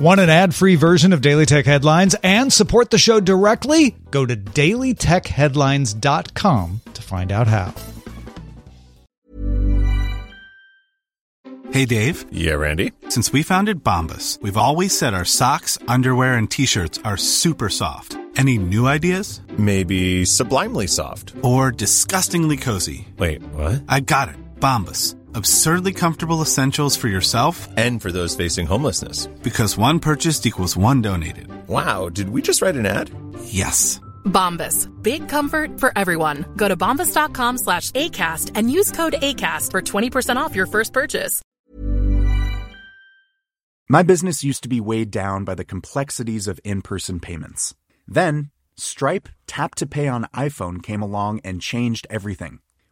Want an ad free version of Daily Tech Headlines and support the show directly? Go to dailytechheadlines.com to find out how. Hey, Dave. Yeah, Randy. Since we founded Bombas, we've always said our socks, underwear, and t shirts are super soft. Any new ideas? Maybe sublimely soft. Or disgustingly cozy. Wait, what? I got it. Bombas. Absurdly comfortable essentials for yourself And for those facing homelessness. because one purchased equals one donated. Wow, did we just write an ad? Yes. Bombas. Big comfort for everyone. Go to bombas.com slash ACAST and use code ACAST for 20% off your first purchase. My business used to be weighed down by the complexities of in person payments. Then, Stripe Tap to Pay on iPhone came along and changed everything.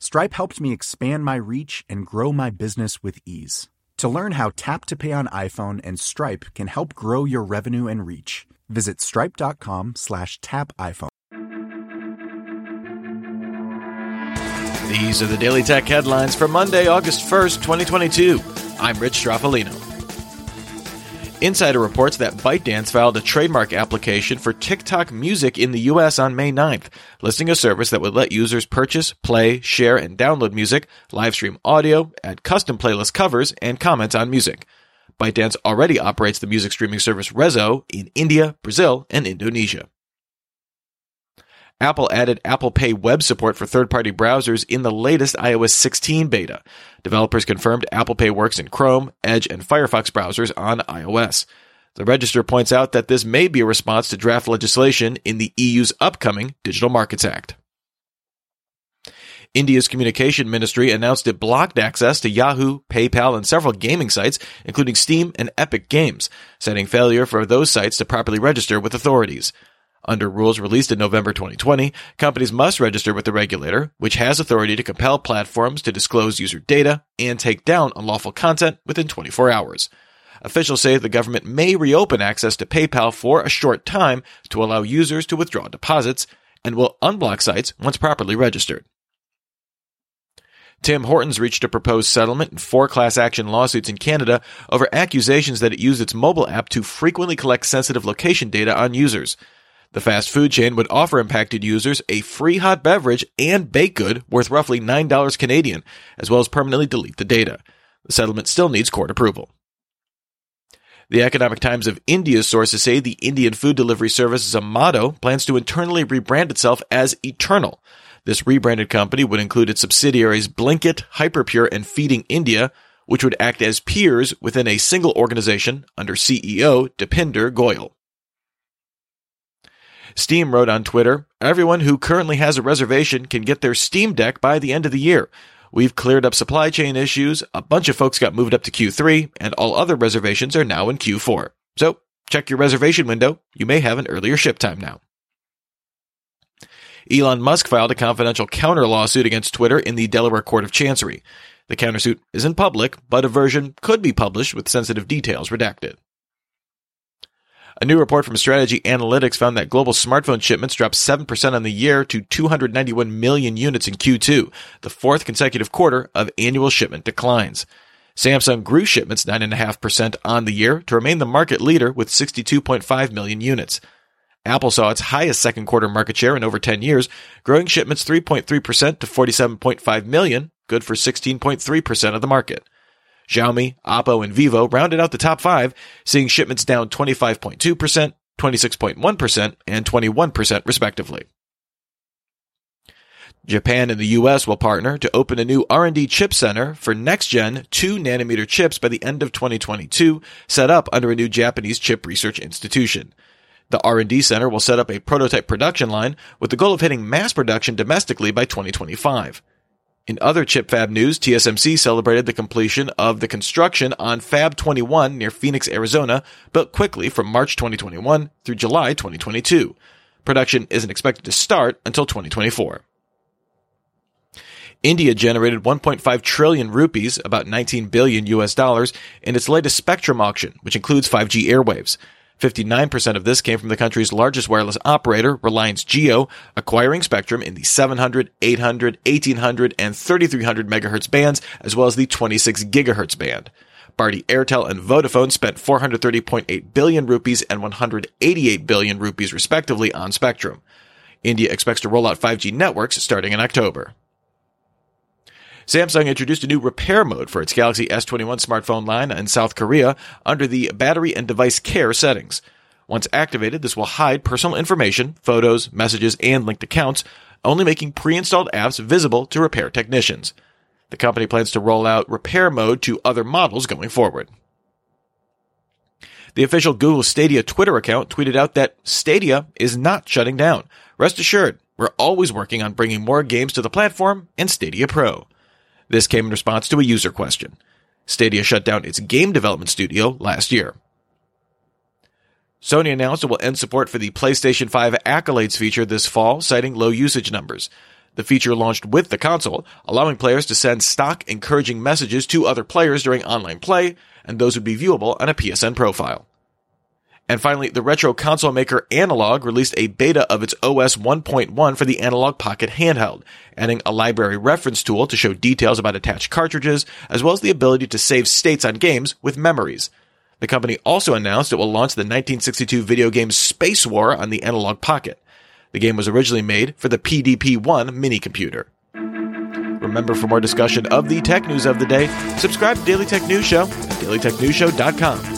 Stripe helped me expand my reach and grow my business with ease. To learn how Tap to Pay on iPhone and Stripe can help grow your revenue and reach, visit stripe.com slash tap iPhone. These are the Daily Tech headlines for Monday, August 1st, 2022. I'm Rich Stroffolino. Insider reports that ByteDance filed a trademark application for TikTok Music in the US on May 9th, listing a service that would let users purchase, play, share, and download music, live stream audio, add custom playlist covers, and comment on music. ByteDance already operates the music streaming service Resso in India, Brazil, and Indonesia. Apple added Apple Pay web support for third party browsers in the latest iOS 16 beta. Developers confirmed Apple Pay works in Chrome, Edge, and Firefox browsers on iOS. The Register points out that this may be a response to draft legislation in the EU's upcoming Digital Markets Act. India's communication ministry announced it blocked access to Yahoo, PayPal, and several gaming sites, including Steam and Epic Games, citing failure for those sites to properly register with authorities. Under rules released in November 2020, companies must register with the regulator, which has authority to compel platforms to disclose user data and take down unlawful content within 24 hours. Officials say the government may reopen access to PayPal for a short time to allow users to withdraw deposits and will unblock sites once properly registered. Tim Hortons reached a proposed settlement in four class action lawsuits in Canada over accusations that it used its mobile app to frequently collect sensitive location data on users. The fast food chain would offer impacted users a free hot beverage and baked good worth roughly $9 Canadian, as well as permanently delete the data. The settlement still needs court approval. The Economic Times of India's sources say the Indian food delivery service Zomato plans to internally rebrand itself as Eternal. This rebranded company would include its subsidiaries Blinkit, Hyperpure, and Feeding India, which would act as peers within a single organization under CEO Deepinder Goyal. Steam wrote on Twitter, everyone who currently has a reservation can get their Steam Deck by the end of the year. We've cleared up supply chain issues, a bunch of folks got moved up to Q3, and all other reservations are now in Q4. So, check your reservation window. You may have an earlier ship time now. Elon Musk filed a confidential counter lawsuit against Twitter in the Delaware Court of Chancery. The countersuit isn't public, but a version could be published with sensitive details redacted. A new report from Strategy Analytics found that global smartphone shipments dropped 7% on the year to 291 million units in Q2, the fourth consecutive quarter of annual shipment declines. Samsung grew shipments 9.5% on the year to remain the market leader with 62.5 million units. Apple saw its highest second quarter market share in over 10 years, growing shipments 3.3% to 47.5 million, good for 16.3% of the market. Xiaomi, Oppo, and Vivo rounded out the top five, seeing shipments down 25.2%, 26.1%, and 21% respectively. Japan and the US will partner to open a new R&D chip center for next-gen 2 nanometer chips by the end of 2022, set up under a new Japanese chip research institution. The R&D center will set up a prototype production line with the goal of hitting mass production domestically by 2025. In other chip fab news, TSMC celebrated the completion of the construction on Fab 21 near Phoenix, Arizona, built quickly from March 2021 through July 2022. Production isn't expected to start until 2024. India generated 1.5 trillion rupees, about 19 billion US dollars, in its latest spectrum auction, which includes 5G airwaves. 59% of this came from the country's largest wireless operator, Reliance Jio, acquiring spectrum in the 700, 800, 1800, and 3300 megahertz bands, as well as the 26 gigahertz band. Bharti Airtel and Vodafone spent 430.8 billion rupees and 188 billion rupees respectively on spectrum. India expects to roll out 5G networks starting in October. Samsung introduced a new repair mode for its Galaxy S21 smartphone line in South Korea under the battery and device care settings. Once activated, this will hide personal information, photos, messages, and linked accounts, only making pre-installed apps visible to repair technicians. The company plans to roll out repair mode to other models going forward. The official Google Stadia Twitter account tweeted out that Stadia is not shutting down. Rest assured, we're always working on bringing more games to the platform and Stadia Pro. This came in response to a user question. Stadia shut down its game development studio last year. Sony announced it will end support for the PlayStation 5 Accolades feature this fall, citing low usage numbers. The feature launched with the console, allowing players to send stock encouraging messages to other players during online play, and those would be viewable on a PSN profile. And finally, the retro console maker Analogue released a beta of its OS 1.1 for the Analogue Pocket handheld, adding a library reference tool to show details about attached cartridges, as well as the ability to save states on games with memories. The company also announced it will launch the 1962 video game Spacewar on the Analogue Pocket. The game was originally made for the PDP-1 mini computer. Remember, for more discussion of the tech news of the day, subscribe to Daily Tech News Show at dailytechnewsshow.com.